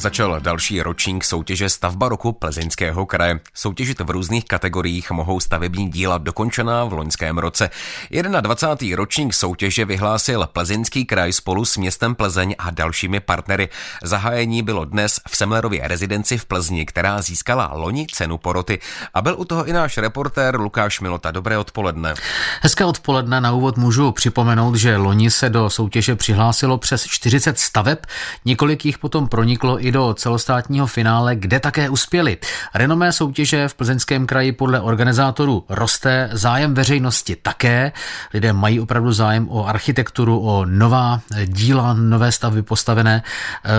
Začal další ročník soutěže Stavba roku Plzeňského kraje. Soutěžit v různých kategoriích mohou stavební díla dokončená v loňském roce. 21. ročník soutěže vyhlásil Plzeňský kraj spolu s městem Plzeň a dalšími partnery. Zahájení bylo dnes v Semlerově rezidenci v Plzni, která získala loni cenu poroty. A byl u toho i náš reportér Lukáš Milota. Dobré odpoledne. Hezké odpoledne. Na úvod můžu připomenout, že loni se do soutěže přihlásilo přes 40 staveb, několik jich potom proniklo i do celostátního finále, kde také uspěli. Renomé soutěže v Plzeňském kraji podle organizátorů roste, zájem veřejnosti také. Lidé mají opravdu zájem o architekturu, o nová díla, nové stavby postavené. E,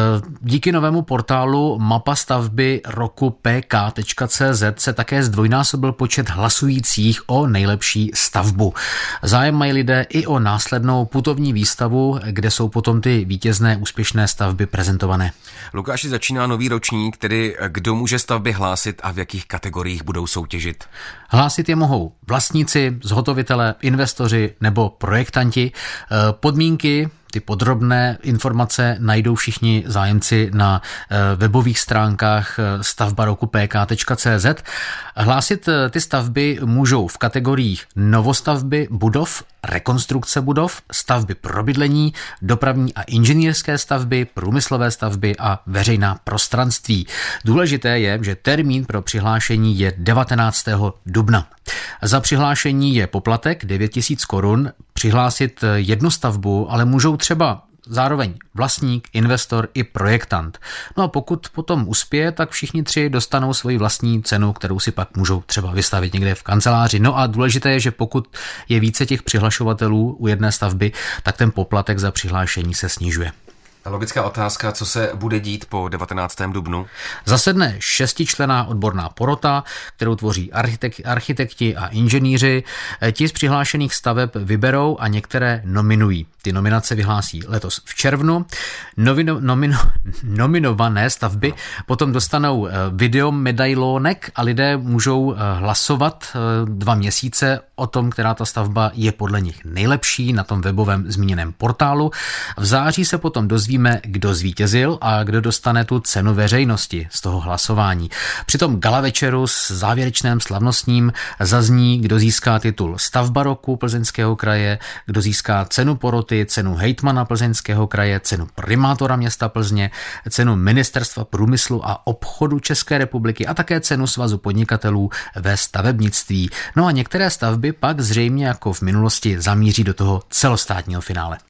díky novému portálu mapa stavby roku pk.cz se také zdvojnásobil počet hlasujících o nejlepší stavbu. Zájem mají lidé i o následnou putovní výstavu, kde jsou potom ty vítězné úspěšné stavby prezentované. Lukáši, začíná nový ročník, tedy kdo může stavby hlásit a v jakých kategoriích budou soutěžit? Hlásit je mohou vlastníci, zhotovitelé, investoři nebo projektanti. E, podmínky ty podrobné informace najdou všichni zájemci na e, webových stránkách e, stavbaroku.pk.cz. Hlásit ty stavby můžou v kategoriích novostavby budov rekonstrukce budov, stavby pro bydlení, dopravní a inženýrské stavby, průmyslové stavby a veřejná prostranství. Důležité je, že termín pro přihlášení je 19. dubna. Za přihlášení je poplatek 9000 korun. Přihlásit jednu stavbu, ale můžou třeba zároveň vlastník, investor i projektant. No a pokud potom uspěje, tak všichni tři dostanou svoji vlastní cenu, kterou si pak můžou třeba vystavit někde v kanceláři. No a důležité je, že pokud je více těch přihlašovatelů u jedné stavby, tak ten poplatek za přihlášení se snižuje. Logická otázka, co se bude dít po 19. dubnu? Zasedne šestičlená odborná porota, kterou tvoří architek, architekti a inženýři. Ti z přihlášených staveb vyberou a některé nominují. Ty nominace vyhlásí letos v červnu. Novino, nomino, nominované stavby potom dostanou eh, video medailonek a lidé můžou eh, hlasovat eh, dva měsíce o tom, která ta stavba je podle nich nejlepší na tom webovém zmíněném portálu. V září se potom dozvíme, kdo zvítězil a kdo dostane tu cenu veřejnosti z toho hlasování. Při tom gala večeru s závěrečným slavnostním zazní, kdo získá titul stavba roku Plzeňského kraje, kdo získá cenu poroty cenu hejtmana Plzeňského kraje, cenu primátora města Plzně, cenu Ministerstva průmyslu a obchodu České republiky a také cenu Svazu podnikatelů ve stavebnictví. No a některé stavby pak zřejmě jako v minulosti zamíří do toho celostátního finále.